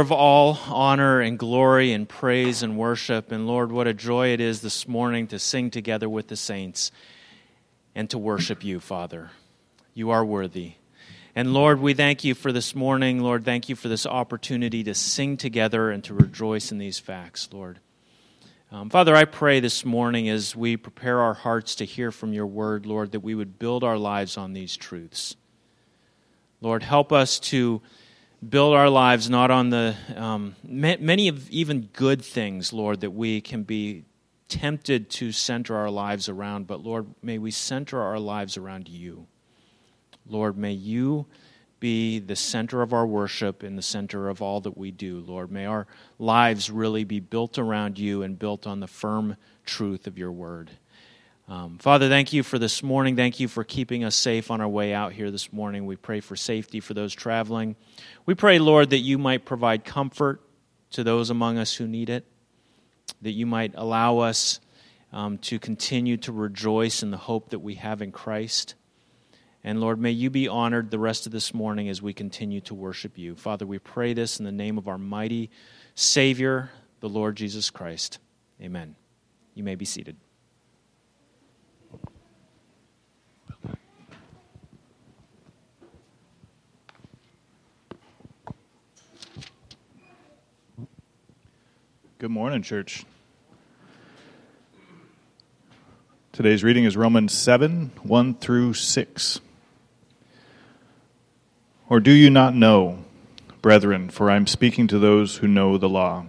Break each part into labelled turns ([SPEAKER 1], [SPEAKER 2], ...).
[SPEAKER 1] Of all honor and glory and praise and worship. And Lord, what a joy it is this morning to sing together with the saints and to worship you, Father. You are worthy. And Lord, we thank you for this morning. Lord, thank you for this opportunity to sing together and to rejoice in these facts, Lord. Um, Father, I pray this morning as we prepare our hearts to hear from your word, Lord, that we would build our lives on these truths. Lord, help us to build our lives not on the um, many of even good things, Lord, that we can be tempted to center our lives around, but Lord, may we center our lives around you. Lord, may you be the center of our worship and the center of all that we do, Lord. May our lives really be built around you and built on the firm truth of your word. Um, Father, thank you for this morning. Thank you for keeping us safe on our way out here this morning. We pray for safety for those traveling. We pray, Lord, that you might provide comfort to those among us who need it, that you might allow us um, to continue to rejoice in the hope that we have in Christ. And Lord, may you be honored the rest of this morning as we continue to worship you. Father, we pray this in the name of our mighty Savior, the Lord Jesus Christ. Amen. You may be seated.
[SPEAKER 2] Good morning, church. Today's reading is Romans 7 1 through 6. Or do you not know, brethren, for I am speaking to those who know the law,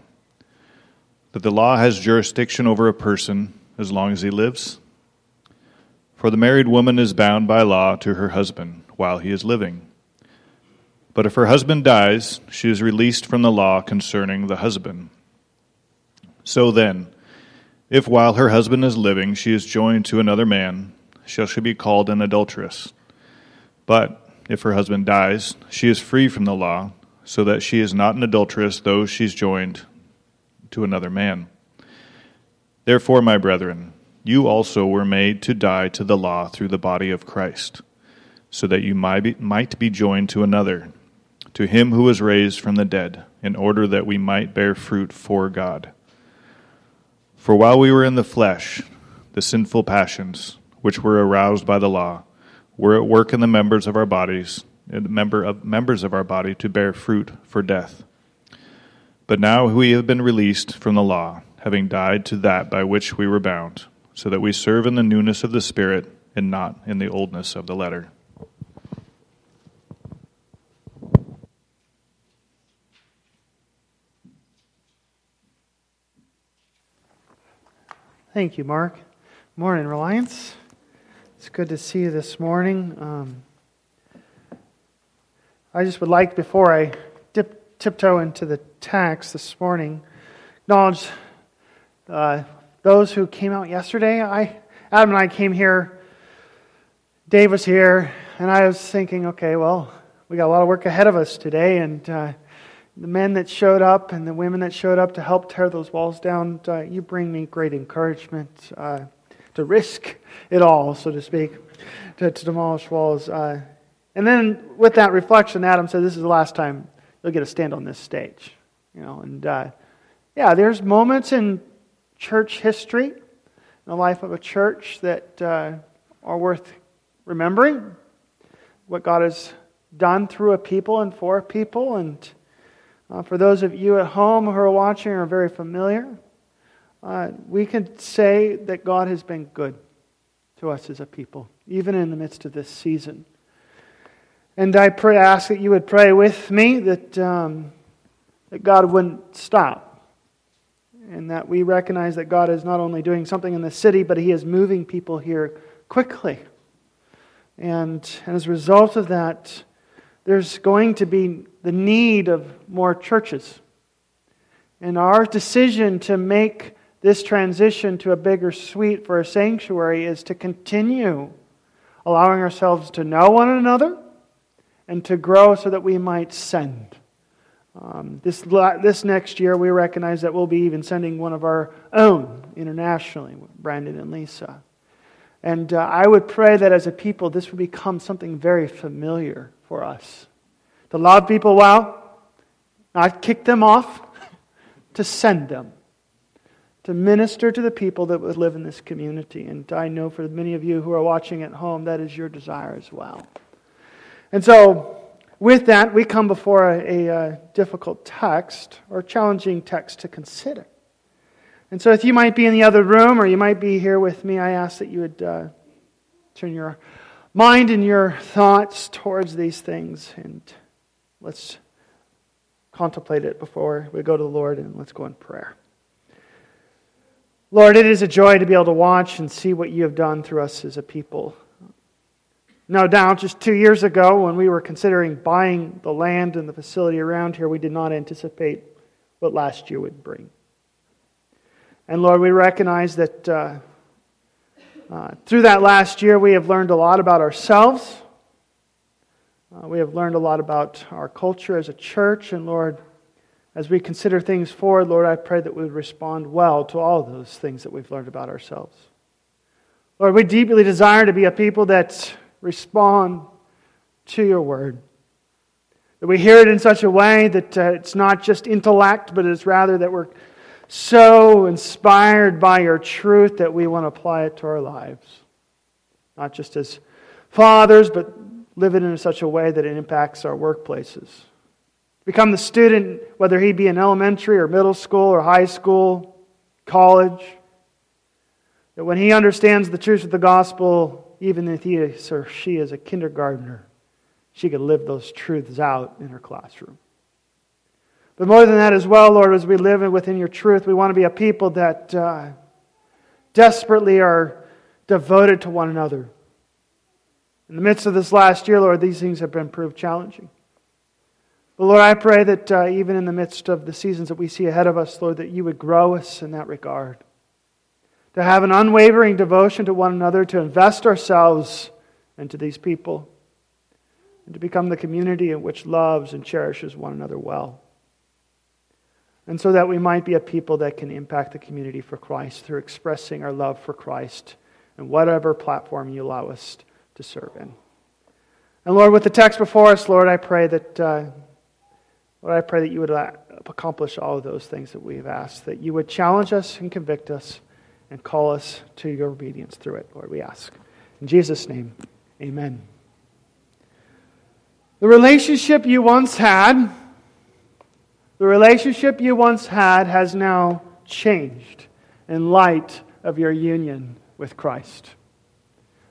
[SPEAKER 2] that the law has jurisdiction over a person as long as he lives? For the married woman is bound by law to her husband while he is living. But if her husband dies, she is released from the law concerning the husband. So then, if while her husband is living she is joined to another man, shall she be called an adulteress? But if her husband dies, she is free from the law, so that she is not an adulteress, though she's joined to another man. Therefore, my brethren, you also were made to die to the law through the body of Christ, so that you might be, might be joined to another, to him who was raised from the dead, in order that we might bear fruit for God. For while we were in the flesh, the sinful passions, which were aroused by the law, were at work in the members of our bodies, and member of members of our body to bear fruit for death. But now we have been released from the law, having died to that by which we were bound, so that we serve in the newness of the Spirit and not in the oldness of the letter.
[SPEAKER 3] Thank you, Mark. Morning, Reliance. It's good to see you this morning. Um, I just would like, before I dip, tiptoe into the text this morning, acknowledge uh, those who came out yesterday. I, Adam and I came here. Dave was here, and I was thinking, okay, well, we got a lot of work ahead of us today, and uh, the men that showed up and the women that showed up to help tear those walls down, uh, you bring me great encouragement. Uh, to risk it all, so to speak, to, to demolish walls. Uh, and then with that reflection, Adam said, This is the last time you'll get a stand on this stage. You know, and uh, yeah, there's moments in church history, in the life of a church, that uh, are worth remembering. What God has done through a people and for a people. And uh, for those of you at home who are watching are very familiar uh, we can say that God has been good to us as a people, even in the midst of this season. And I pray, ask that you would pray with me that, um, that God wouldn't stop. And that we recognize that God is not only doing something in the city, but He is moving people here quickly. And, and as a result of that, there's going to be the need of more churches. And our decision to make this transition to a bigger suite for a sanctuary is to continue allowing ourselves to know one another and to grow so that we might send. Um, this, this next year, we recognize that we'll be even sending one of our own internationally, Brandon and Lisa. And uh, I would pray that as a people, this would become something very familiar for us. To love people well, not kick them off, to send them, to minister to the people that would live in this community. And I know for many of you who are watching at home, that is your desire as well. And so, with that, we come before a, a, difficult text or challenging text to consider. And so, if you might be in the other room or you might be here with me, I ask that you would uh, turn your mind and your thoughts towards these things and let's contemplate it before we go to the Lord and let's go in prayer. Lord, it is a joy to be able to watch and see what you have done through us as a people. No doubt, just two years ago, when we were considering buying the land and the facility around here, we did not anticipate what last year would bring. And Lord, we recognize that uh, uh, through that last year, we have learned a lot about ourselves uh, we have learned a lot about our culture as a church, and Lord, as we consider things forward, Lord, I pray that we would respond well to all those things that we've learned about ourselves. Lord, we deeply desire to be a people that respond to your word. That we hear it in such a way that uh, it's not just intellect, but it's rather that we're so inspired by your truth that we want to apply it to our lives. Not just as fathers, but live it in such a way that it impacts our workplaces. Become the student, whether he be in elementary or middle school or high school, college, that when he understands the truth of the gospel, even if he is or she is a kindergartner, she could live those truths out in her classroom. But more than that as well, Lord, as we live within your truth, we want to be a people that uh, desperately are devoted to one another in the midst of this last year, Lord, these things have been proved challenging. But Lord, I pray that uh, even in the midst of the seasons that we see ahead of us, Lord, that you would grow us in that regard. To have an unwavering devotion to one another, to invest ourselves into these people, and to become the community in which loves and cherishes one another well. And so that we might be a people that can impact the community for Christ through expressing our love for Christ in whatever platform you allow us to serve in. And Lord, with the text before us, Lord, I pray that, uh, Lord, I pray that you would uh, accomplish all of those things that we have asked, that you would challenge us and convict us and call us to your obedience through it, Lord, we ask. In Jesus' name, amen. The relationship you once had, the relationship you once had has now changed in light of your union with Christ.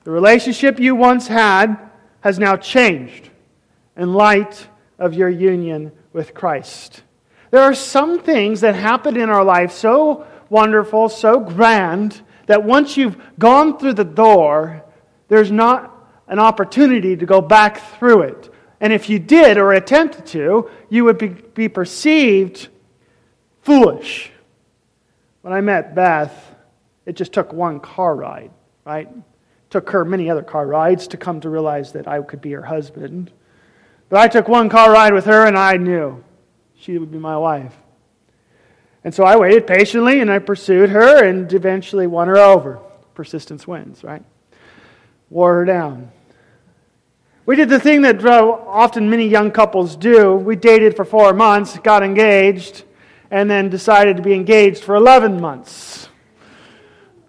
[SPEAKER 3] The relationship you once had has now changed in light of your union with Christ. There are some things that happen in our life so wonderful, so grand, that once you've gone through the door, there's not an opportunity to go back through it. And if you did or attempted to, you would be, be perceived foolish. When I met Beth, it just took one car ride, right? Took her many other car rides to come to realize that I could be her husband. But I took one car ride with her and I knew she would be my wife. And so I waited patiently and I pursued her and eventually won her over. Persistence wins, right? Wore her down. We did the thing that uh, often many young couples do. We dated for four months, got engaged, and then decided to be engaged for 11 months.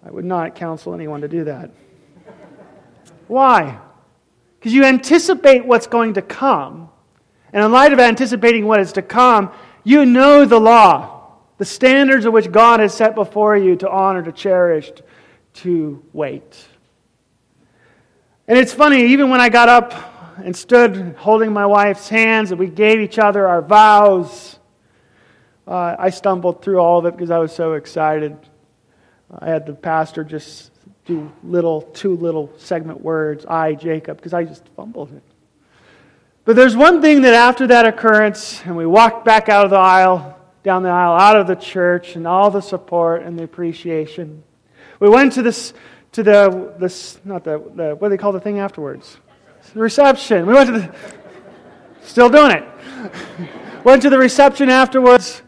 [SPEAKER 3] I would not counsel anyone to do that. Why? Because you anticipate what's going to come. And in light of anticipating what is to come, you know the law, the standards of which God has set before you to honor, to cherish, to wait. And it's funny, even when I got up and stood holding my wife's hands and we gave each other our vows, uh, I stumbled through all of it because I was so excited. I had the pastor just do little, two little segment words, I, Jacob, because I just fumbled it. But there's one thing that after that occurrence, and we walked back out of the aisle, down the aisle, out of the church, and all the support and the appreciation. We went to this, to the, this, not the, the what do they call the thing afterwards? The reception. We went to the, still doing it. went to the reception afterwards,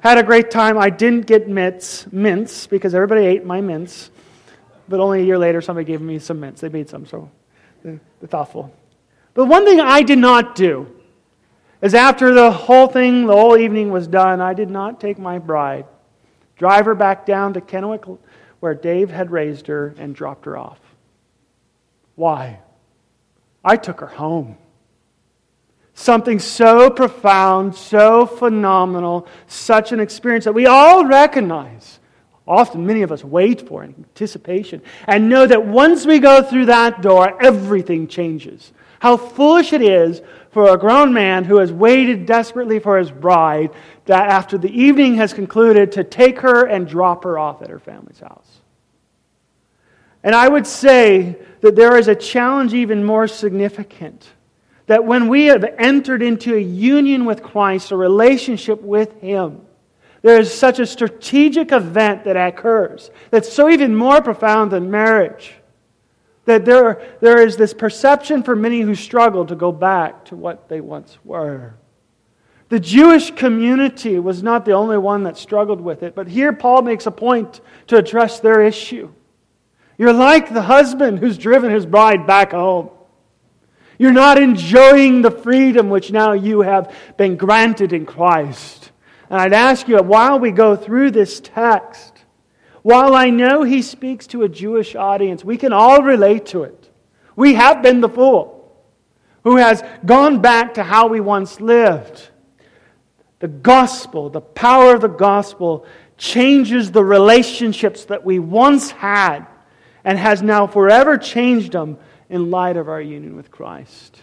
[SPEAKER 3] had a great time. I didn't get mints, mints, because everybody ate my mints. But only a year later, somebody gave me some mints. They made some, so they're thoughtful. But one thing I did not do is after the whole thing, the whole evening was done, I did not take my bride, drive her back down to Kennewick, where Dave had raised her, and dropped her off. Why? I took her home. Something so profound, so phenomenal, such an experience that we all recognize. Often, many of us wait for in anticipation and know that once we go through that door, everything changes. How foolish it is for a grown man who has waited desperately for his bride that after the evening has concluded to take her and drop her off at her family's house. And I would say that there is a challenge even more significant that when we have entered into a union with Christ, a relationship with Him, there is such a strategic event that occurs that's so even more profound than marriage. That there, there is this perception for many who struggle to go back to what they once were. The Jewish community was not the only one that struggled with it, but here Paul makes a point to address their issue. You're like the husband who's driven his bride back home. You're not enjoying the freedom which now you have been granted in Christ. And I'd ask you, while we go through this text, while I know he speaks to a Jewish audience, we can all relate to it. We have been the fool who has gone back to how we once lived. The gospel, the power of the gospel, changes the relationships that we once had and has now forever changed them in light of our union with Christ.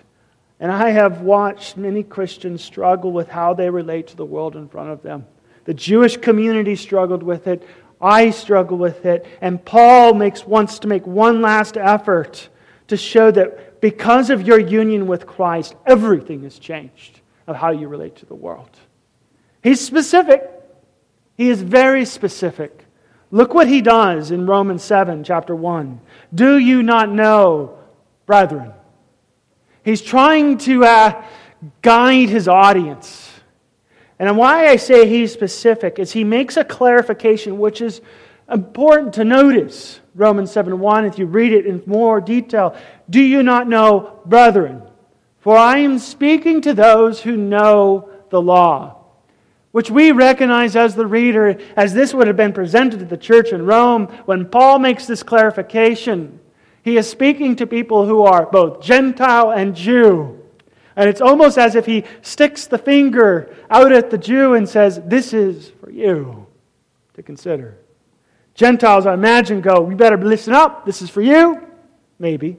[SPEAKER 3] And I have watched many Christians struggle with how they relate to the world in front of them. The Jewish community struggled with it. I struggle with it. And Paul makes, wants to make one last effort to show that because of your union with Christ, everything has changed of how you relate to the world. He's specific. He is very specific. Look what he does in Romans 7, chapter 1. Do you not know, brethren? He's trying to uh, guide his audience. And why I say he's specific is he makes a clarification which is important to notice. Romans 7 1, if you read it in more detail. Do you not know, brethren? For I am speaking to those who know the law which we recognize as the reader, as this would have been presented to the church in Rome, when Paul makes this clarification, he is speaking to people who are both Gentile and Jew. And it's almost as if he sticks the finger out at the Jew and says, This is for you to consider. Gentiles, I imagine, go, We better listen up. This is for you. Maybe.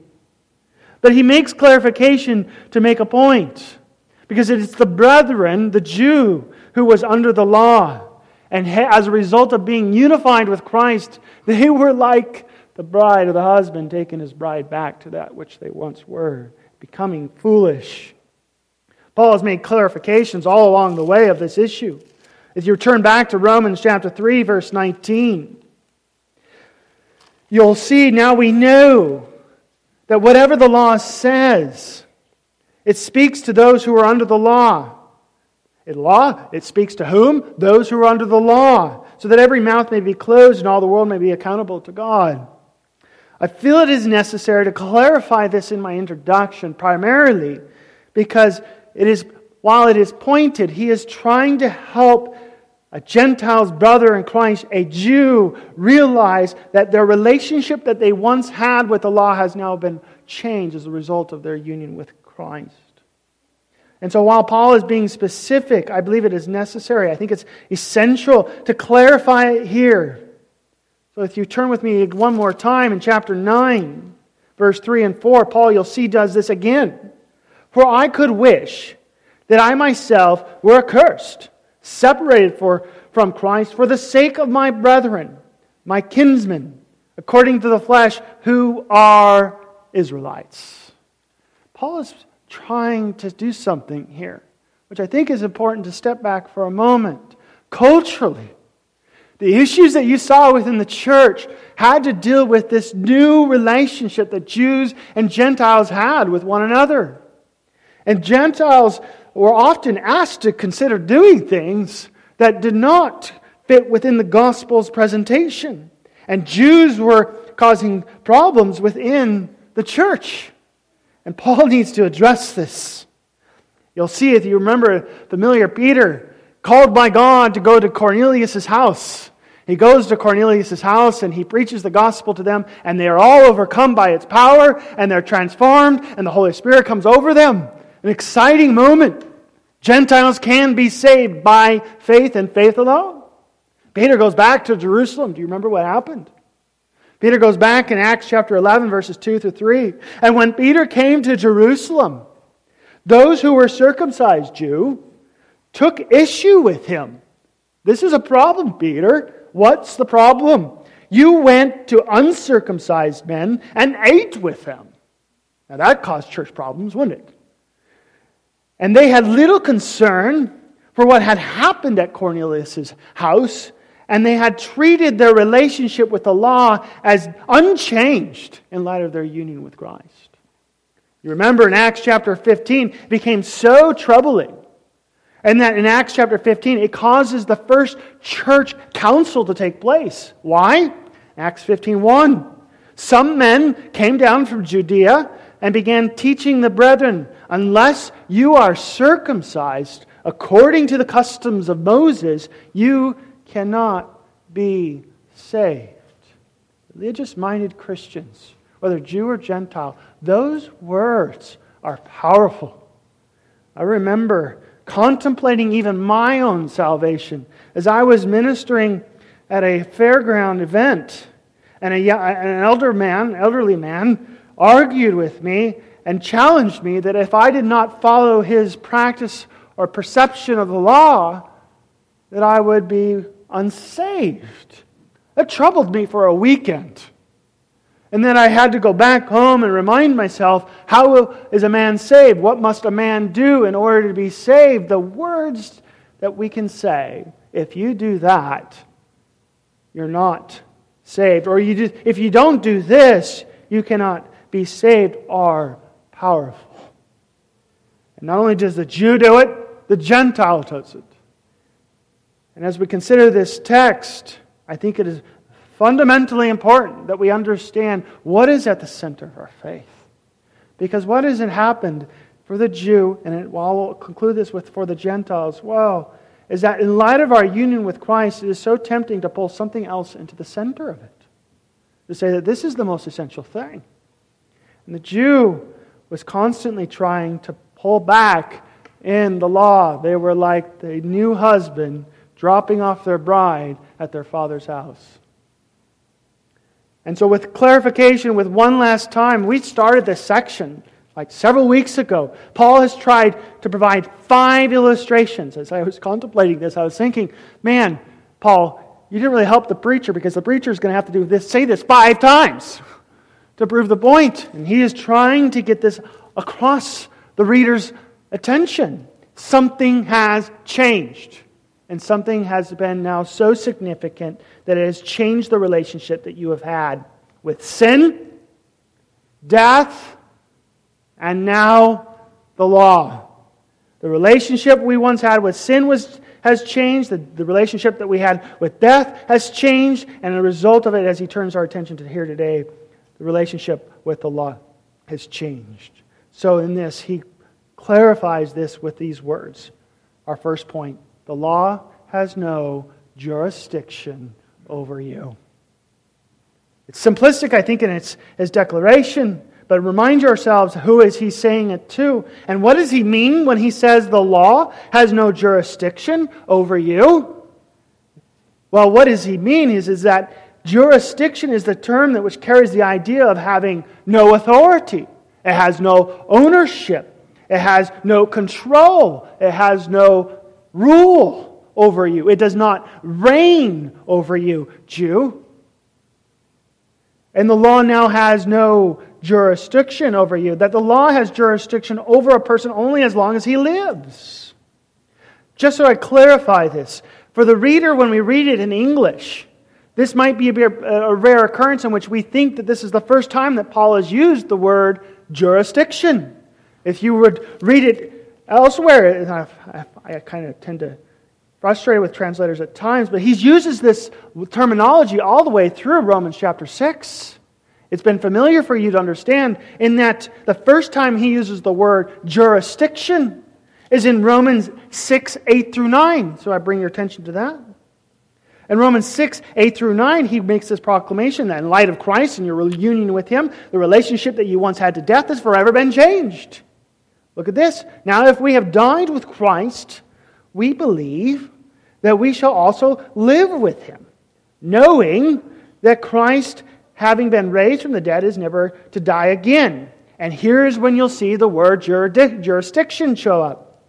[SPEAKER 3] But he makes clarification to make a point. Because it's the brethren, the Jew, who was under the law. And as a result of being unified with Christ, they were like the bride or the husband taking his bride back to that which they once were, becoming foolish. Paul has made clarifications all along the way of this issue. If you turn back to Romans chapter 3, verse 19, you'll see now we know that whatever the law says, it speaks to those who are under the law. In law, it speaks to whom? Those who are under the law, so that every mouth may be closed and all the world may be accountable to God. I feel it is necessary to clarify this in my introduction, primarily because it is, while it is pointed, he is trying to help a Gentile's brother in Christ, a Jew, realize that their relationship that they once had with law has now been changed as a result of their union with Christ. And so while Paul is being specific, I believe it is necessary. I think it's essential to clarify it here. So if you turn with me one more time in chapter 9, verse 3 and 4, Paul, you'll see, does this again. For I could wish that I myself were accursed, separated for, from Christ for the sake of my brethren, my kinsmen, according to the flesh, who are Israelites. Paul is trying to do something here, which I think is important to step back for a moment. Culturally, the issues that you saw within the church had to deal with this new relationship that Jews and Gentiles had with one another. And Gentiles were often asked to consider doing things that did not fit within the gospel's presentation. And Jews were causing problems within the church. And Paul needs to address this. You'll see if you remember familiar Peter called by God to go to Cornelius' house. He goes to Cornelius' house and he preaches the gospel to them, and they are all overcome by its power, and they're transformed, and the Holy Spirit comes over them. An exciting moment. Gentiles can be saved by faith and faith alone. Peter goes back to Jerusalem. Do you remember what happened? Peter goes back in Acts chapter 11, verses 2 through 3. And when Peter came to Jerusalem, those who were circumcised Jew took issue with him. This is a problem, Peter. What's the problem? You went to uncircumcised men and ate with them. Now that caused church problems, wouldn't it? And they had little concern for what had happened at Cornelius' house, and they had treated their relationship with the law as unchanged in light of their union with Christ. You remember in Acts chapter 15, it became so troubling. And that in Acts chapter 15, it causes the first church council to take place. Why? Acts 15 1. Some men came down from Judea and began teaching the brethren, unless you are circumcised according to the customs of Moses, you cannot be saved. Religious minded Christians, whether Jew or Gentile, those words are powerful. I remember contemplating even my own salvation as I was ministering at a fairground event, and a, an elder man, elderly man, argued with me and challenged me that if I did not follow his practice or perception of the law, that I would be unsaved. That troubled me for a weekend. And then I had to go back home and remind myself how is a man saved? What must a man do in order to be saved? The words that we can say, if you do that, you're not saved. Or you if you don't do this, you cannot be saved, are powerful. And not only does the Jew do it, the Gentile does it. And as we consider this text, I think it is fundamentally important that we understand what is at the center of our faith. Because what hasn't happened for the Jew, and it, well, we'll conclude this with for the Gentiles, well, is that in light of our union with Christ, it is so tempting to pull something else into the center of it. To say that this is the most essential thing. And the Jew was constantly trying to pull back in the law. They were like the new husband dropping off their bride at their father's house. And so, with clarification, with one last time, we started this section like several weeks ago. Paul has tried to provide five illustrations. As I was contemplating this, I was thinking, man, Paul, you didn't really help the preacher because the preacher is going to have to do this, say this five times to prove the point. And he is trying to get this across the reader's attention. Something has changed. And something has been now so significant that it has changed the relationship that you have had with sin, death, and now the law. The relationship we once had with sin was, has changed. The, the relationship that we had with death has changed. And the result of it, as he turns our attention to here today, the relationship with the law has changed. So, in this, he clarifies this with these words. Our first point the law has no jurisdiction over you. It's simplistic, I think, in its, its declaration, but remind yourselves who is he saying it to? And what does he mean when he says the law has no jurisdiction over you? Well, what does he mean is, is that jurisdiction is the term that which carries the idea of having no authority. It has no ownership. It has no control. It has no rule over you. It does not reign over you, Jew. And the law now has no jurisdiction over you. That the law has jurisdiction over a person only as long as he lives. Just so I clarify this, for the reader, when we read it in English, this might be a, rare occurrence in which we think that this is the first time that Paul has used the word jurisdiction. If you would read it elsewhere, I, kind of tend to frustrated with translators at times, but he uses this terminology all the way through Romans chapter 6. It's been familiar for you to understand in that the first time he uses the word jurisdiction is in Romans 6, 8 through 9. So I bring your attention to that. In Romans 6, 8 through 9, he makes this proclamation that in light of Christ and your union with him, the relationship that you once had to death has forever been changed. Look at this. Now, if we have died with Christ, we believe that we shall also live with him, knowing that Christ, having been raised from the dead, is never to die again. And here's when you'll see the word jurisdiction show up.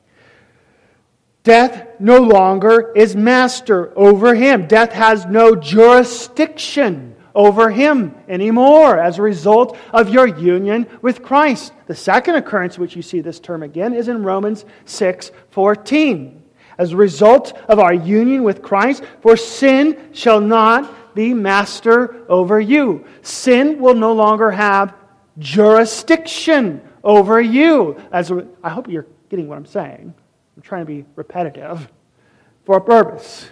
[SPEAKER 3] Death no longer is master over him. Death has no jurisdiction over him anymore as a result of your union with Christ. The second occurrence which you see this term again is in Romans 6 14. As a result of our union with Christ, for sin shall not be master over you. Sin will no longer have jurisdiction over you. As a, I hope you're getting what I'm saying. I'm trying to be repetitive for a purpose.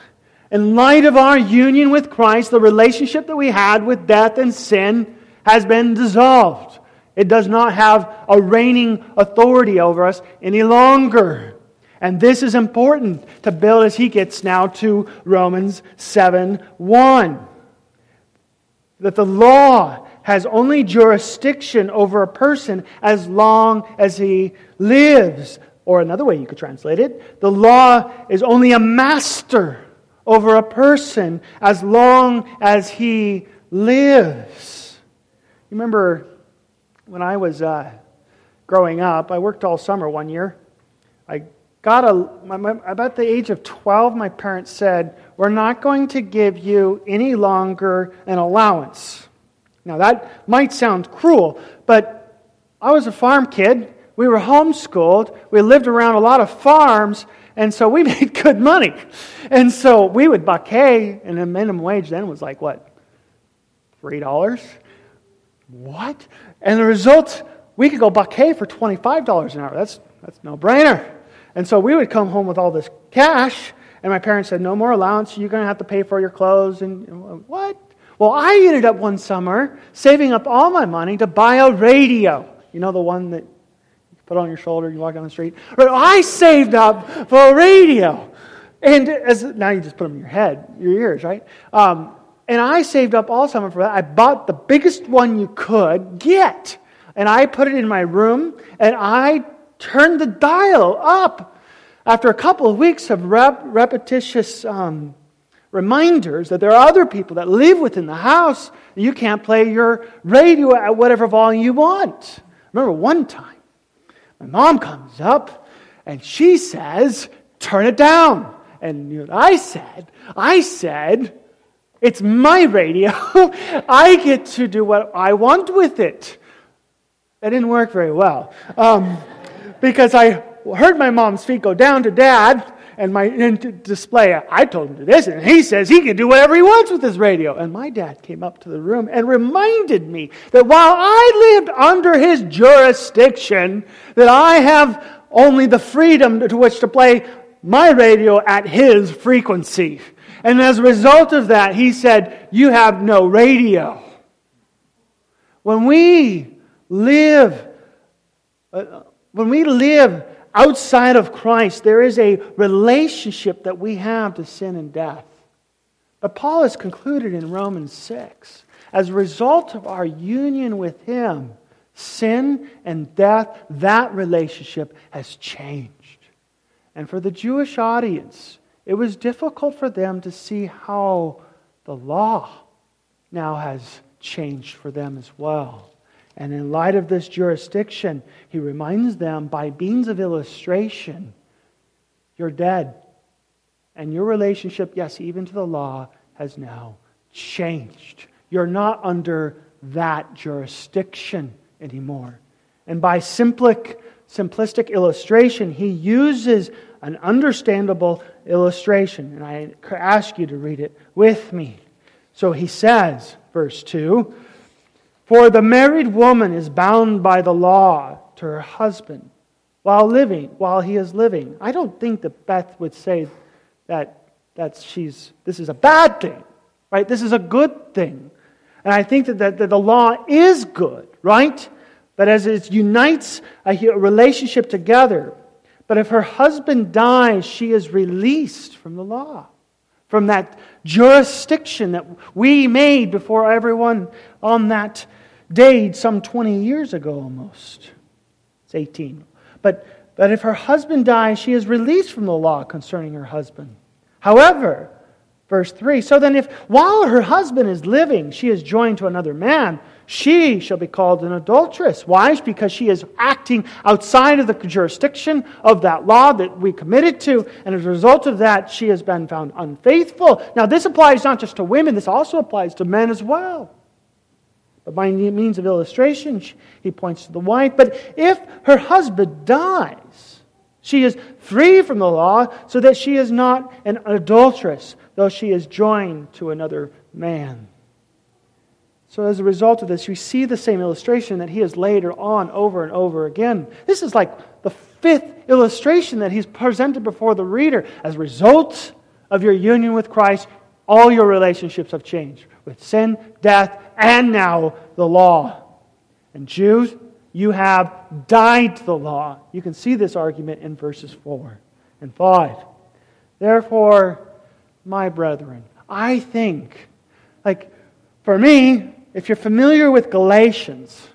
[SPEAKER 3] In light of our union with Christ, the relationship that we had with death and sin has been dissolved. It does not have a reigning authority over us any longer. And this is important to build as he gets now to Romans 7 1. That the law has only jurisdiction over a person as long as he lives. Or another way you could translate it the law is only a master over a person as long as he lives. You remember when I was uh, growing up, I worked all summer one year. I got a, about the age of 12, my parents said, We're not going to give you any longer an allowance. Now, that might sound cruel, but I was a farm kid. We were homeschooled. We lived around a lot of farms, and so we made good money. And so we would hay, and the minimum wage then was like, what? $3? What? And the result, we could go hay for $25 an hour. That's, that's no brainer. And so we would come home with all this cash, and my parents said, No more allowance. You're going to have to pay for your clothes. And what? Well, I ended up one summer saving up all my money to buy a radio. You know, the one that put on your shoulder, you walk down the street? I saved up for a radio. And as, now you just put them in your head, your ears, right? Um, and I saved up all summer for that. I bought the biggest one you could get. And I put it in my room, and I turned the dial up. After a couple of weeks of rep- repetitious um, reminders that there are other people that live within the house. You can't play your radio at whatever volume you want. Remember one time, my mom comes up and she says, Turn it down. And you know I said? I said, It's my radio. I get to do what I want with it. That didn't work very well. Um, because I heard my mom's feet go down to dad and my display. I told him to this, and he says he can do whatever he wants with his radio. And my dad came up to the room and reminded me that while I lived under his jurisdiction, that I have only the freedom to which to play my radio at his frequency. And as a result of that, he said, You have no radio. When we live, uh, when we live outside of Christ, there is a relationship that we have to sin and death. But Paul has concluded in Romans 6 as a result of our union with Him, sin and death, that relationship has changed. And for the Jewish audience, it was difficult for them to see how the law now has changed for them as well. And in light of this jurisdiction, he reminds them by means of illustration you're dead. And your relationship, yes, even to the law, has now changed. You're not under that jurisdiction anymore. And by simplistic, simplistic illustration, he uses an understandable illustration. And I ask you to read it with me. So he says, verse 2 for the married woman is bound by the law to her husband while living, while he is living. I don't think that Beth would say that, that she's, this is a bad thing, right? This is a good thing. And I think that, that, that the law is good, right? But as it unites a relationship together, But if her husband dies, she is released from the law, from that jurisdiction that we made before everyone on that day some 20 years ago almost. It's 18. But, but if her husband dies, she is released from the law concerning her husband. However, verse 3 so then, if while her husband is living, she is joined to another man, she shall be called an adulteress. Why? Because she is acting outside of the jurisdiction of that law that we committed to, and as a result of that, she has been found unfaithful. Now, this applies not just to women, this also applies to men as well. But by means of illustration, he points to the wife. But if her husband dies, she is free from the law, so that she is not an adulteress, though she is joined to another man. So, as a result of this, we see the same illustration that he has later on over and over again. This is like the fifth illustration that he's presented before the reader. As a result of your union with Christ, all your relationships have changed with sin, death, and now the law. And Jews, you have died to the law. You can see this argument in verses 4 and 5. Therefore, my brethren, I think, like, for me, if you're familiar with Galatians,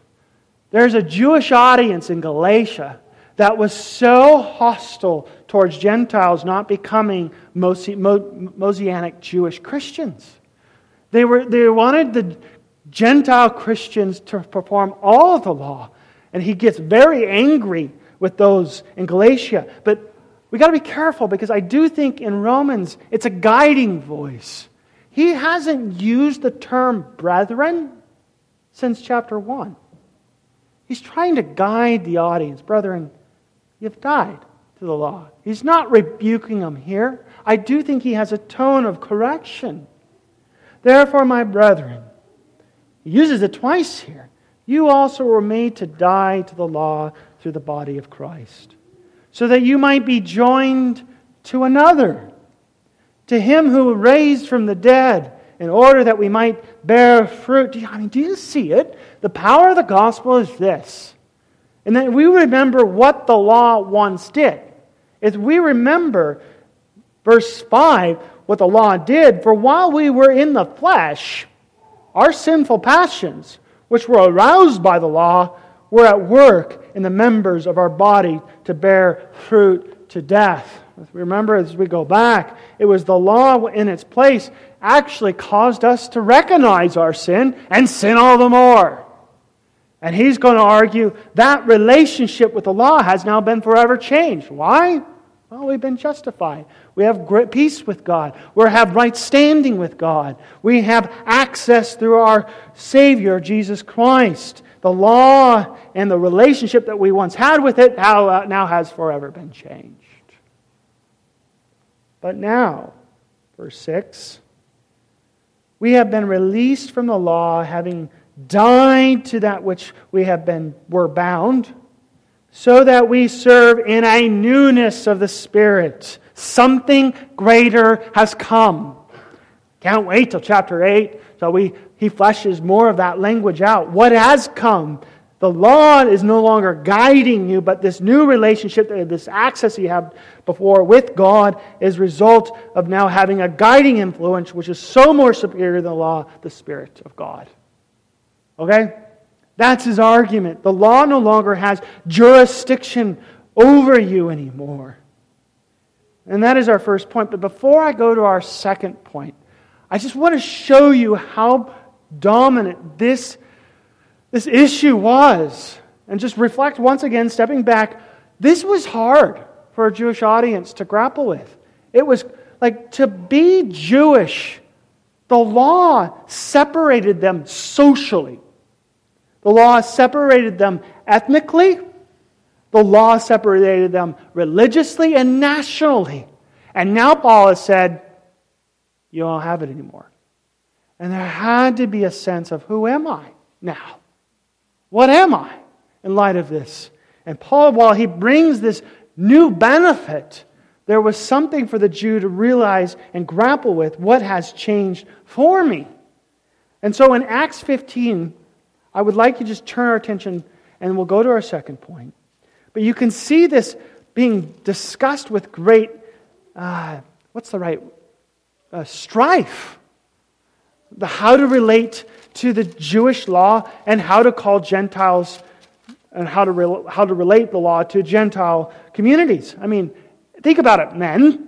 [SPEAKER 3] there's a Jewish audience in Galatia that was so hostile towards Gentiles not becoming Mosaic Jewish Christians. They, were, they wanted the Gentile Christians to perform all of the law. And he gets very angry with those in Galatia. But we got to be careful because I do think in Romans it's a guiding voice. He hasn't used the term brethren since chapter 1. He's trying to guide the audience. Brethren, you've died to the law. He's not rebuking them here. I do think he has a tone of correction. Therefore, my brethren, he uses it twice here. You also were made to die to the law through the body of Christ, so that you might be joined to another to him who raised from the dead, in order that we might bear fruit. Do you, I mean, do you see it? The power of the gospel is this. And then we remember what the law once did. If we remember verse 5, what the law did, for while we were in the flesh, our sinful passions, which were aroused by the law, were at work in the members of our body to bear fruit to death. Remember, as we go back, it was the law in its place actually caused us to recognize our sin and sin all the more. And he's going to argue that relationship with the law has now been forever changed. Why? Well, we've been justified. We have great peace with God. We have right standing with God. We have access through our Savior, Jesus Christ. The law and the relationship that we once had with it uh, now has forever been changed. But now, verse 6, we have been released from the law, having died to that which we have been were bound, so that we serve in a newness of the Spirit. Something greater has come. Can't wait till chapter 8 so we, he fleshes more of that language out. What has come? The law is no longer guiding you, but this new relationship, uh, this access you have before with God, is result of now having a guiding influence, which is so more superior than the law, the Spirit of God. Okay? That's his argument. The law no longer has jurisdiction over you anymore. And that is our first point. But before I go to our second point, I just want to show you how dominant this this issue was. And just reflect once again, stepping back, this was hard for a Jewish audience to grapple with. It was like to be Jewish, the law separated them socially. The law separated them ethnically. The law separated them religiously and nationally. And now Paul has said, You don't have it anymore. And there had to be a sense of who am I now? What am I in light of this? And Paul, while he brings this new benefit, there was something for the Jew to realize and grapple with what has changed for me. And so in Acts 15, I would like you to just turn our attention and we'll go to our second point. But you can see this being discussed with great, uh, what's the right, uh, strife. The how to relate to the Jewish law and how to call Gentiles and how to, re- how to relate the law to Gentile communities. I mean, think about it, men.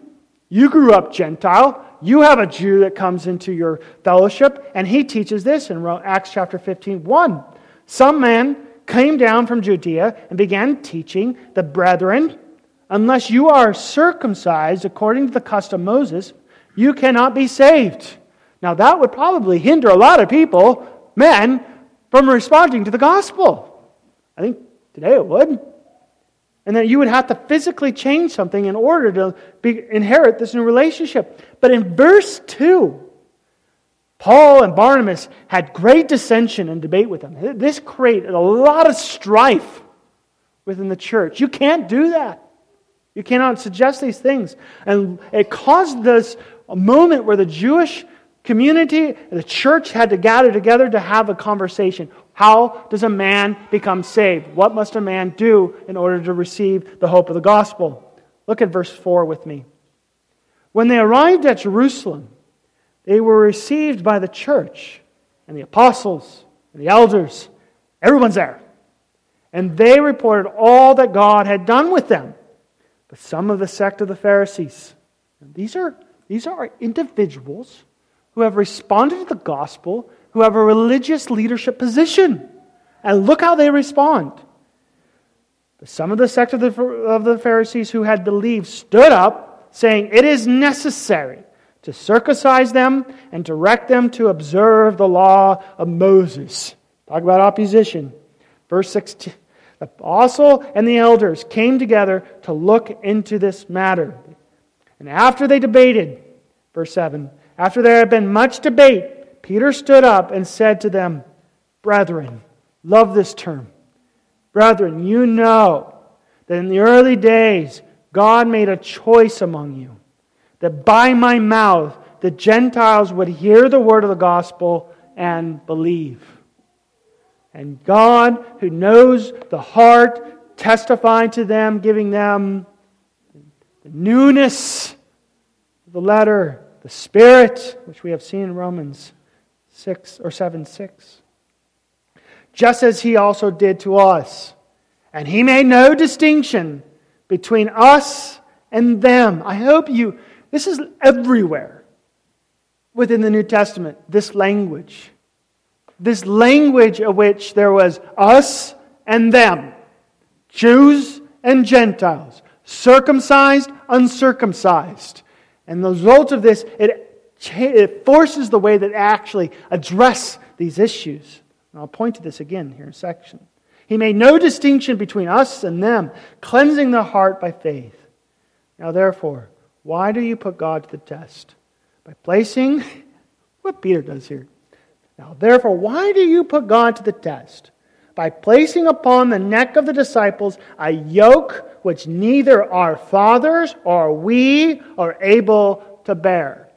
[SPEAKER 3] You grew up Gentile. You have a Jew that comes into your fellowship, and he teaches this in Acts chapter 15 1. Some man came down from Judea and began teaching the brethren, unless you are circumcised according to the custom of Moses, you cannot be saved. Now, that would probably hinder a lot of people, men, from responding to the gospel. I think today it would. And that you would have to physically change something in order to be, inherit this new relationship. But in verse 2, Paul and Barnabas had great dissension and debate with them. This created a lot of strife within the church. You can't do that. You cannot suggest these things. And it caused this moment where the Jewish community, the church had to gather together to have a conversation. How does a man become saved? What must a man do in order to receive the hope of the gospel? Look at verse 4 with me. When they arrived at Jerusalem, they were received by the church and the apostles and the elders. Everyone's there. And they reported all that God had done with them. But some of the sect of the Pharisees, these are, these are individuals who have responded to the gospel, who have a religious leadership position. And look how they respond. But some of the sect of the, of the Pharisees who had believed stood up, saying, It is necessary to circumcise them and direct them to observe the law of Moses. Talk about opposition. Verse 16. The apostle and the elders came together to look into this matter. And after they debated, verse 7, after there had been much debate, Peter stood up and said to them, Brethren, love this term. Brethren, you know that in the early days God made a choice among you, that by my mouth the Gentiles would hear the word of the gospel and believe. And God, who knows the heart, testified to them, giving them the newness of the letter the Spirit, which we have seen in Romans 6 or 7 6. Just as he also did to us. And he made no distinction between us and them. I hope you, this is everywhere within the New Testament, this language. This language of which there was us and them, Jews and Gentiles, circumcised, uncircumcised. And the result of this, it, it forces the way that actually address these issues. And I'll point to this again here in section. He made no distinction between us and them, cleansing the heart by faith. Now, therefore, why do you put God to the test? By placing what Peter does here. Now, therefore, why do you put God to the test? By placing upon the neck of the disciples a yoke which neither our fathers or we are able to bear.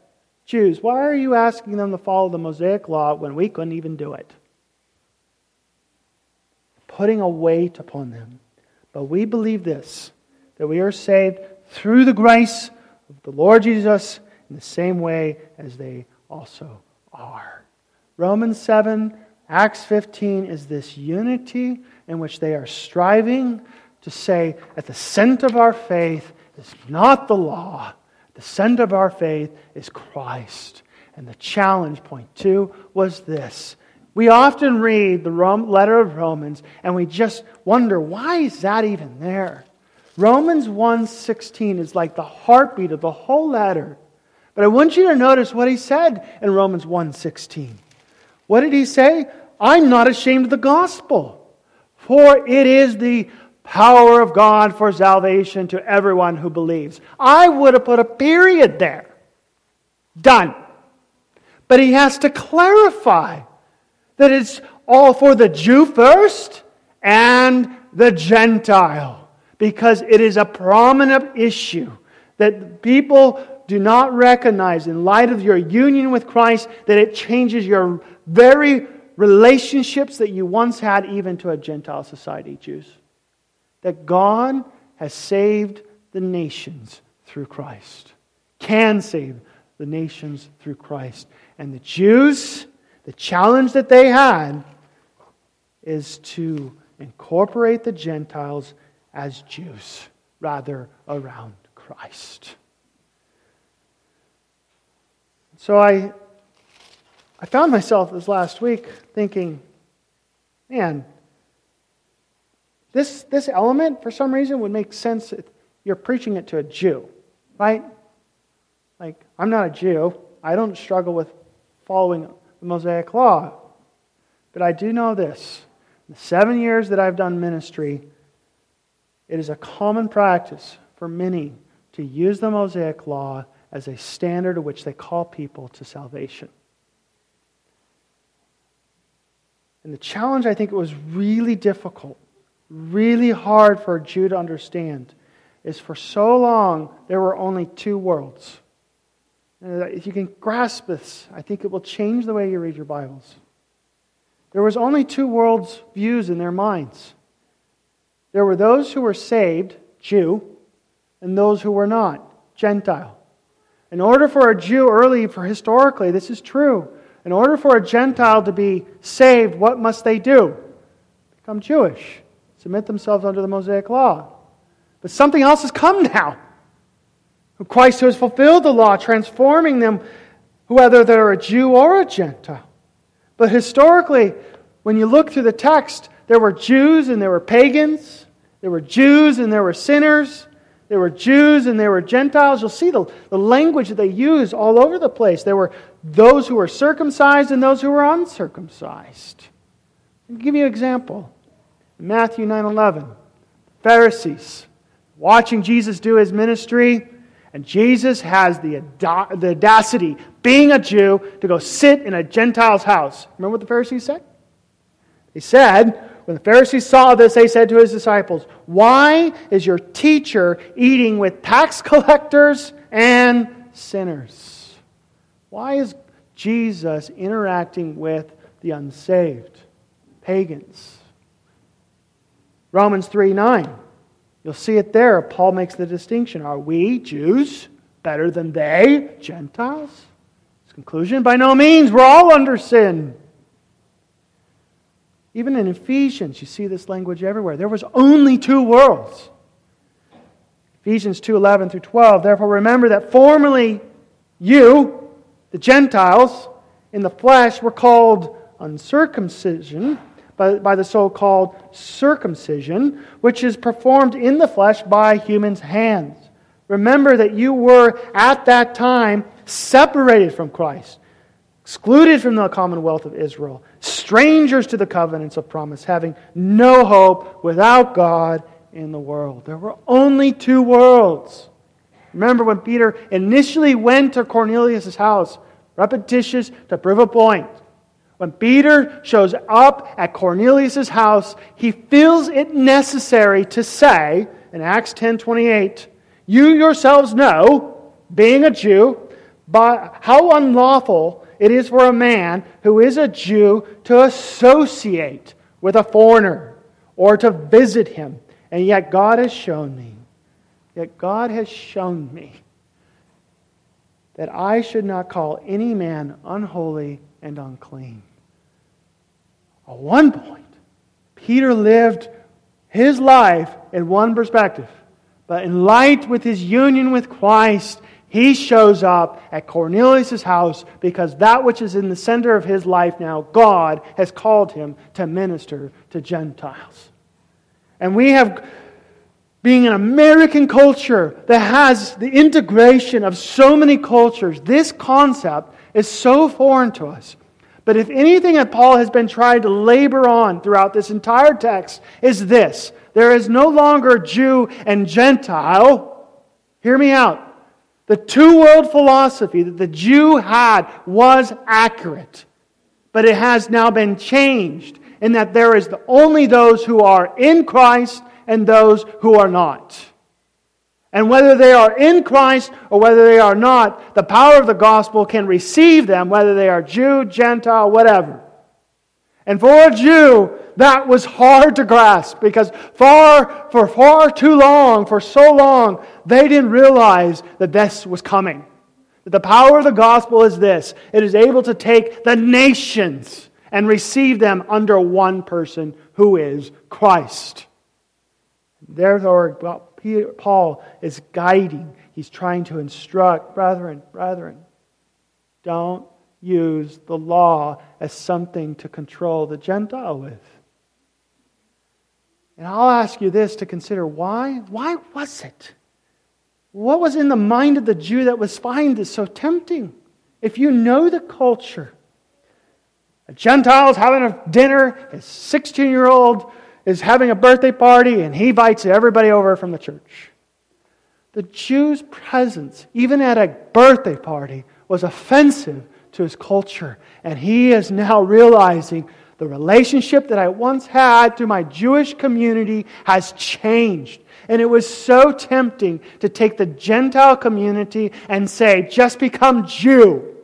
[SPEAKER 3] Jews, why are you asking them to follow the Mosaic law when we couldn't even do it? Putting a weight upon them. But we believe this that we are saved through the grace of the Lord Jesus in the same way as they also are. Romans 7, Acts 15 is this unity in which they are striving to say at the center of our faith is not the law, the center of our faith is Christ. And the challenge, point two, was this. We often read the letter of Romans and we just wonder, why is that even there? Romans 1:16 is like the heartbeat of the whole letter. But I want you to notice what he said in Romans 1:16. What did he say? I'm not ashamed of the gospel, for it is the power of God for salvation to everyone who believes. I would have put a period there. Done. But he has to clarify that it's all for the Jew first and the Gentile because it is a prominent issue that people do not recognize in light of your union with Christ that it changes your very relationships that you once had even to a Gentile society, Jews that God has saved the nations through Christ, can save the nations through Christ. And the Jews, the challenge that they had is to incorporate the Gentiles as Jews rather around Christ. So I, I found myself this last week thinking, man, this, this element, for some reason, would make sense if you're preaching it to a Jew, right? Like, I'm not a Jew. I don't struggle with following the Mosaic Law. But I do know this the seven years that I've done ministry, it is a common practice for many to use the Mosaic Law as a standard to which they call people to salvation. And the challenge, I think, it was really difficult, really hard for a Jew to understand, is for so long there were only two worlds. And uh, if you can grasp this, I think it will change the way you read your Bibles. There was only two worlds views in their minds. There were those who were saved, Jew, and those who were not, Gentile. In order for a Jew early, for historically, this is true. In order for a Gentile to be saved, what must they do? Become Jewish, submit themselves under the Mosaic law. But something else has come now. Christ who has fulfilled the law, transforming them, whether they're a Jew or a Gentile. But historically, when you look through the text, there were Jews and there were pagans. There were Jews and there were sinners. There were Jews and there were Gentiles. You'll see the, the language that they use all over the place. There were those who were circumcised and those who were uncircumcised. I'll give you an example. Matthew 9:11, Pharisees watching Jesus do his ministry, and Jesus has the, the audacity, being a Jew, to go sit in a Gentile's house. Remember what the Pharisees said? They said, when the Pharisees saw this, they said to his disciples, Why is your teacher eating with tax collectors and sinners? Why is Jesus interacting with the unsaved, pagans? Romans 3 9. You'll see it there. Paul makes the distinction. Are we, Jews, better than they, Gentiles? His conclusion by no means. We're all under sin. Even in Ephesians, you see this language everywhere. There was only two worlds. Ephesians 2:11 through 12. Therefore remember that formerly you, the Gentiles, in the flesh were called uncircumcision by, by the so called circumcision, which is performed in the flesh by humans' hands. Remember that you were at that time separated from Christ, excluded from the commonwealth of Israel, strangers to the covenants of promise, having no hope without God in the world. There were only two worlds. Remember when Peter initially went to Cornelius' house, repetitious to prove a point. When Peter shows up at Cornelius' house, he feels it necessary to say in Acts 10:28, "You yourselves know, being a Jew, by how unlawful it is for a man who is a Jew to associate with a foreigner or to visit him. And yet God has shown me, yet God has shown me that I should not call any man unholy and unclean. At one point, Peter lived his life in one perspective. But in light with his union with Christ, he shows up at Cornelius' house because that which is in the center of his life now, God has called him to minister to Gentiles. And we have, being an American culture that has the integration of so many cultures, this concept is so foreign to us. But if anything that Paul has been trying to labor on throughout this entire text is this there is no longer Jew and Gentile. Hear me out. The two world philosophy that the Jew had was accurate, but it has now been changed in that there is only those who are in Christ and those who are not. And whether they are in Christ or whether they are not, the power of the gospel can receive them, whether they are Jew, Gentile, whatever. And for a Jew, that was hard to grasp because far, for far too long, for so long, they didn't realize that this was coming. That the power of the gospel is this it is able to take the nations and receive them under one person who is Christ. Therefore, Paul is guiding, he's trying to instruct, brethren, brethren, don't use the law as something to control the Gentile with. And I'll ask you this to consider why? Why was it? What was in the mind of the Jew that was find this so tempting? If you know the culture, a Gentile's having a dinner, his 16 year old is having a birthday party, and he invites everybody over from the church. The Jew's presence, even at a birthday party, was offensive to his culture. And he is now realizing the relationship that I once had to my Jewish community has changed. And it was so tempting to take the Gentile community and say, just become Jew.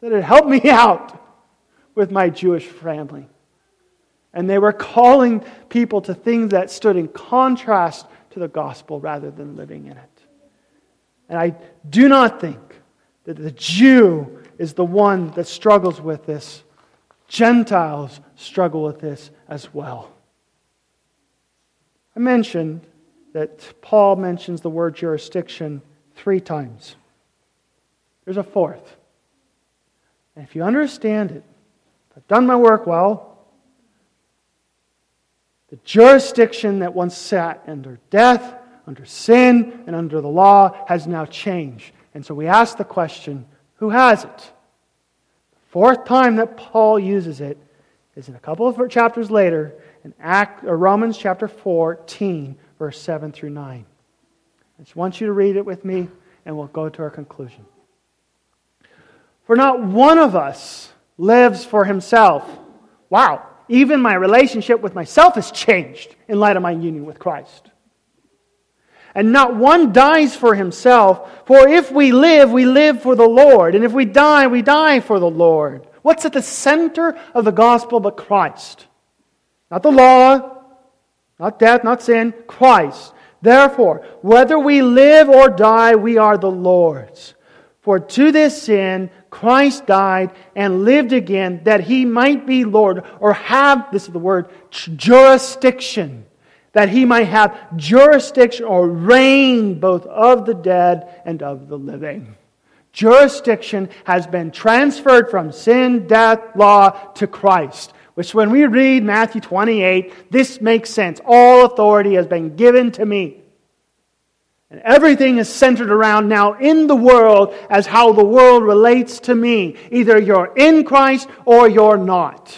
[SPEAKER 3] That it helped me out with my Jewish family. And they were calling people to things that stood in contrast to the gospel rather than living in it. And I do not think that the Jew is the one that struggles with this. Gentiles struggle with this as well. I mentioned that Paul mentions the word jurisdiction three times. There's a fourth. And if you understand it, if I've done my work well. The jurisdiction that once sat under death, under sin, and under the law has now changed. And so we ask the question who has it? The fourth time that Paul uses it is in a couple of chapters later in Act, or Romans chapter 14, verse 7 through 9. I just want you to read it with me, and we'll go to our conclusion. For not one of us lives for himself. Wow, even my relationship with myself has changed in light of my union with Christ and not one dies for himself. For if we live, we live for the Lord. And if we die, we die for the Lord. What's at the center of the gospel but Christ? Not the law, not death, not sin, Christ. Therefore, whether we live or die, we are the Lord's. For to this sin, Christ died and lived again that he might be Lord or have, this is the word, jurisdiction that he might have jurisdiction or reign both of the dead and of the living. Jurisdiction has been transferred from sin, death, law to Christ. Which, when we read Matthew 28, this makes sense. All authority has been given to me. And everything is centered around now in the world as how the world relates to me. Either you're in Christ or you're not.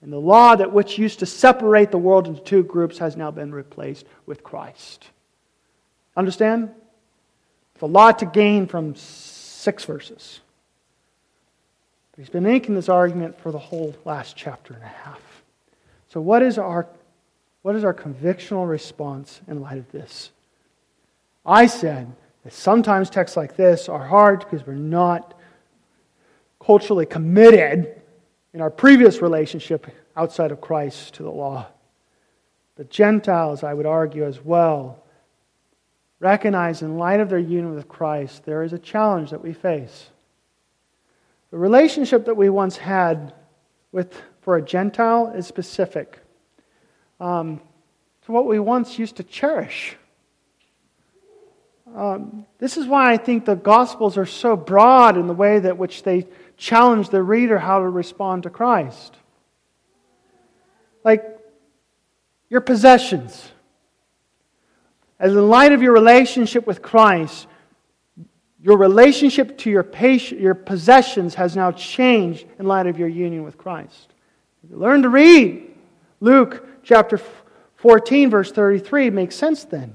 [SPEAKER 3] And the law that which used to separate the world into two groups has now been replaced with Christ. Understand? It's a lot to gain from six verses. He's been making this argument for the whole last chapter and a half. So, what is our, what is our convictional response in light of this? I said that sometimes texts like this are hard because we're not culturally committed in our previous relationship outside of Christ to the law. The Gentiles, I would argue as well, recognize in light of their union with Christ, there is a challenge that we face. The relationship that we once had with, for a Gentile is specific um, to what we once used to cherish. Um, this is why I think the Gospels are so broad in the way that which they challenge the reader how to respond to Christ. Like your possessions. As in light of your relationship with Christ, your relationship to your, patient, your possessions has now changed in light of your union with Christ. Learn to read. Luke chapter 14, verse 33 makes sense then.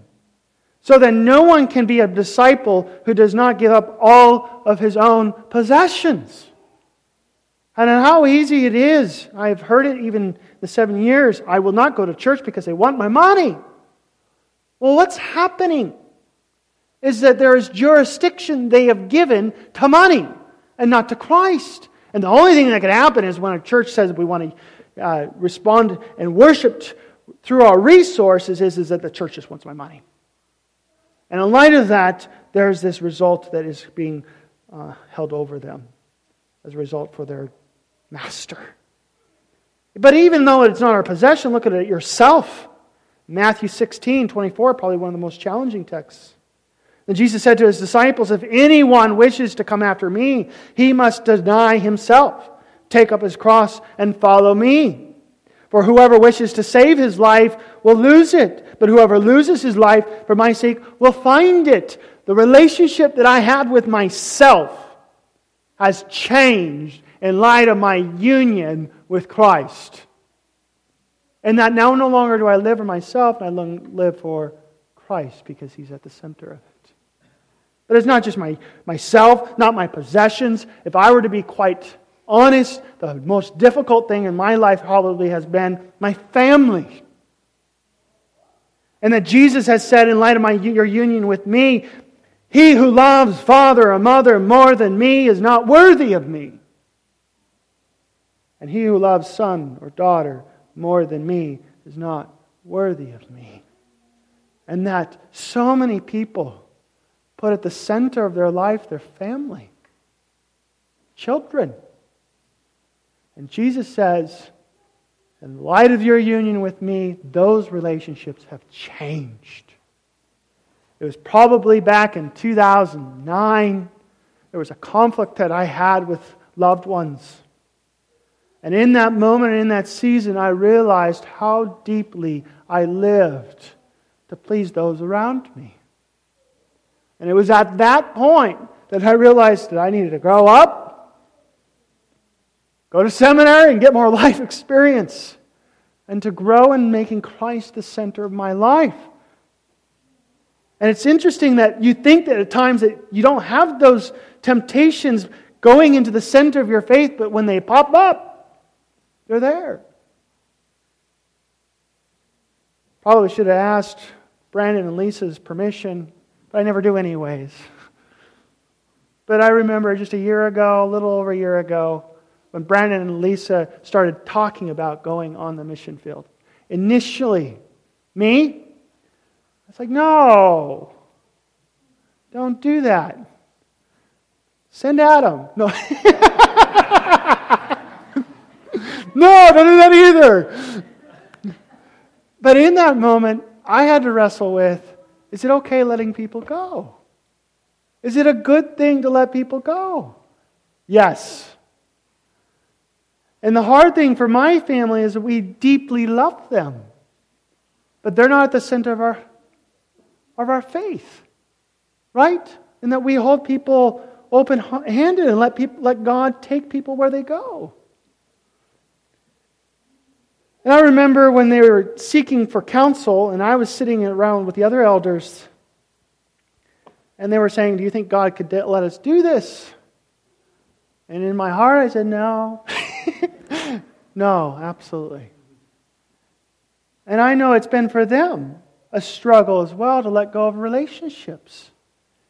[SPEAKER 3] So that no one can be a disciple who does not give up all of his own possessions. And how easy it is. I've heard it even the seven years. I will not go to church because they want my money. Well, what's happening is that there is jurisdiction they have given to money and not to Christ. And the only thing that can happen is when a church says we want to uh, respond and worship through our resources, is, is that the church just wants my money. And in light of that, there's this result that is being uh, held over them as a result for their master. But even though it's not our possession, look at it yourself. Matthew 16, 24, probably one of the most challenging texts. And Jesus said to his disciples, If anyone wishes to come after me, he must deny himself, take up his cross, and follow me. For whoever wishes to save his life will lose it, but whoever loses his life for my sake will find it. The relationship that I had with myself has changed in light of my union with Christ. And that now no longer do I live for myself, I live for Christ because he's at the center of it. But it's not just my, myself, not my possessions. If I were to be quite honest, the most difficult thing in my life probably has been my family. And that Jesus has said, in light of my, your union with me, he who loves father or mother more than me is not worthy of me. And he who loves son or daughter more than me is not worthy of me. And that so many people put at the center of their life their family, children. And Jesus says, in light of your union with me, those relationships have changed. It was probably back in 2009. There was a conflict that I had with loved ones. And in that moment, in that season, I realized how deeply I lived to please those around me. And it was at that point that I realized that I needed to grow up, go to seminary, and get more life experience, and to grow in making Christ the center of my life. And it's interesting that you think that at times that you don't have those temptations going into the center of your faith, but when they pop up, they're there. Probably should have asked Brandon and Lisa's permission, but I never do, anyways. But I remember just a year ago, a little over a year ago, when Brandon and Lisa started talking about going on the mission field. Initially, me, I was like, no, don't do that. Send Adam. No. No, don't do that either. But in that moment, I had to wrestle with is it okay letting people go? Is it a good thing to let people go? Yes. And the hard thing for my family is that we deeply love them, but they're not at the center of our, of our faith, right? And that we hold people open handed and let, people, let God take people where they go. And I remember when they were seeking for counsel, and I was sitting around with the other elders, and they were saying, Do you think God could let us do this? And in my heart, I said, No. no, absolutely. And I know it's been for them a struggle as well to let go of relationships.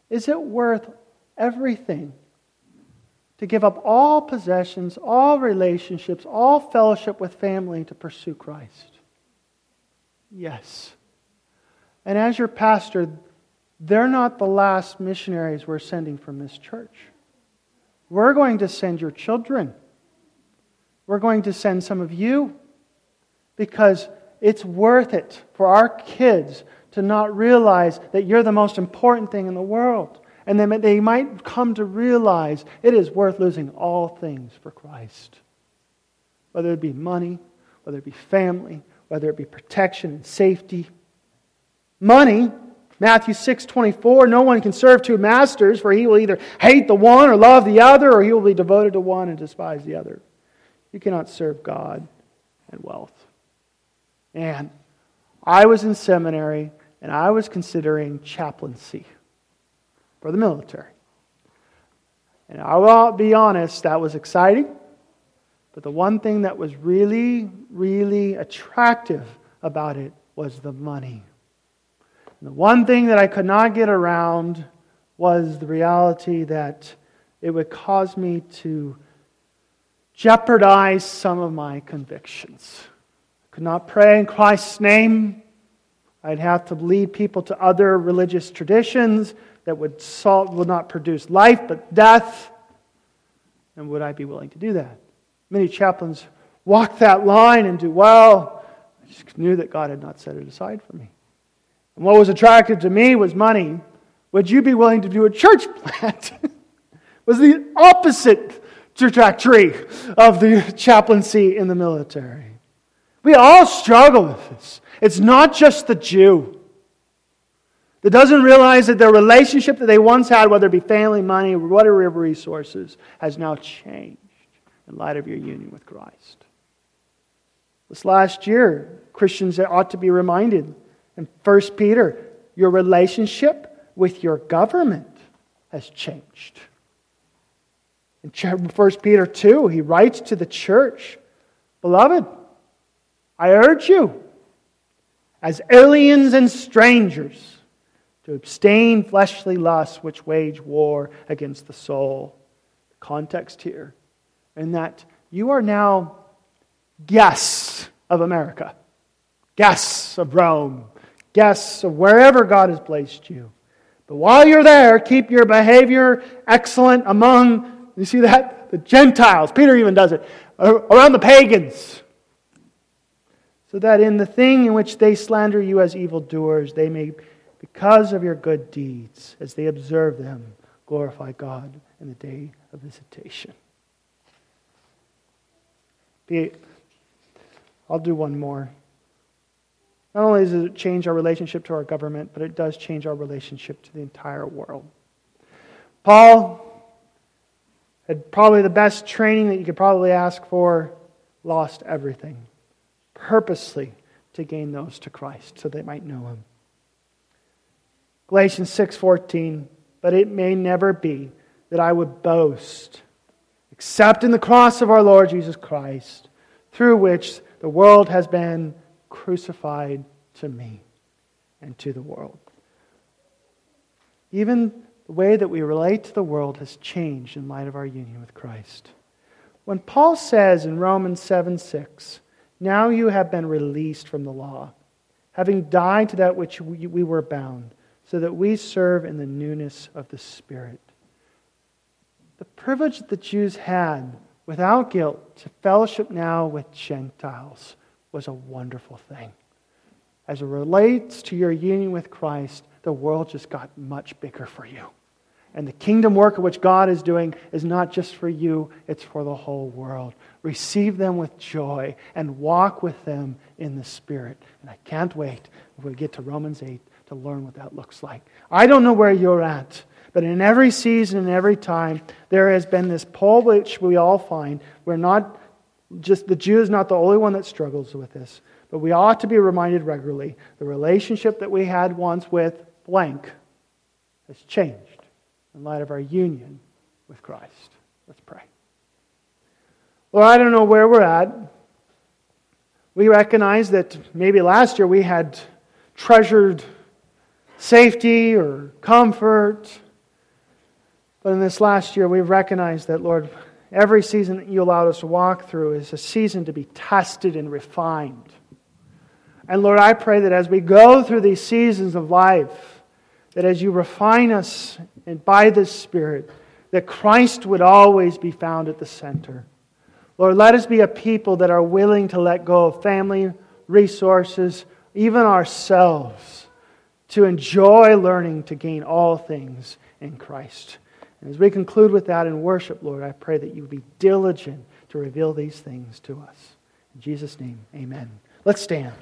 [SPEAKER 3] Is it worth everything to give up all possessions, all relationships, all fellowship with family to pursue Christ? Yes. And as your pastor, they're not the last missionaries we're sending from this church. We're going to send your children. We're going to send some of you because it's worth it for our kids to not realize that you're the most important thing in the world. And then they might come to realize it is worth losing all things for Christ. Whether it be money, whether it be family, whether it be protection and safety. Money, Matthew 6 24, no one can serve two masters, for he will either hate the one or love the other, or he will be devoted to one and despise the other. You cannot serve God and wealth. And I was in seminary and I was considering chaplaincy for the military. And I will be honest, that was exciting. But the one thing that was really, really attractive about it was the money. And the one thing that I could not get around was the reality that it would cause me to jeopardized some of my convictions. I could not pray in Christ's name. I'd have to lead people to other religious traditions that would, salt, would not produce life but death. And would I be willing to do that? Many chaplains walk that line and do well. I just knew that God had not set it aside for me. And what was attractive to me was money. Would you be willing to do a church plant? was the opposite trajectory of the chaplaincy in the military. We all struggle with this. It's not just the Jew that doesn't realize that their relationship that they once had, whether it be family, money, whatever resources, has now changed in light of your union with Christ. This last year, Christians ought to be reminded in 1 Peter, your relationship with your government has changed. In 1 Peter 2, he writes to the church Beloved, I urge you, as aliens and strangers, to abstain fleshly lusts which wage war against the soul. The context here, and that you are now guests of America, guests of Rome, guests of wherever God has placed you. But while you're there, keep your behavior excellent among, you see that? The Gentiles. Peter even does it, around the pagans. So that in the thing in which they slander you as evildoers, they may, because of your good deeds, as they observe them, glorify God in the day of visitation. I'll do one more. Not only does it change our relationship to our government, but it does change our relationship to the entire world. Paul had probably the best training that you could probably ask for, lost everything purposely to gain those to Christ so they might know him. Galatians 6:14 But it may never be that I would boast except in the cross of our Lord Jesus Christ through which the world has been crucified to me and to the world. Even the way that we relate to the world has changed in light of our union with Christ. When Paul says in Romans 7 6, Now you have been released from the law, having died to that which we were bound, so that we serve in the newness of the Spirit. The privilege that the Jews had without guilt to fellowship now with Gentiles was a wonderful thing. As it relates to your union with Christ, the world just got much bigger for you. And the kingdom work which God is doing is not just for you, it's for the whole world. Receive them with joy and walk with them in the Spirit. And I can't wait when we get to Romans 8 to learn what that looks like. I don't know where you're at, but in every season and every time, there has been this pull which we all find. We're not just the Jew is not the only one that struggles with this, but we ought to be reminded regularly the relationship that we had once with blank has changed in light of our union with Christ. Let's pray. Well, I don't know where we're at. We recognize that maybe last year we had treasured safety or comfort. But in this last year, we've recognized that, Lord, Every season that you allowed us to walk through is a season to be tested and refined. And Lord, I pray that as we go through these seasons of life, that as you refine us and by this Spirit, that Christ would always be found at the center. Lord, let us be a people that are willing to let go of family, resources, even ourselves, to enjoy learning to gain all things in Christ. And as we conclude with that in worship, Lord, I pray that you be diligent to reveal these things to us. In Jesus' name, amen. Let's stand.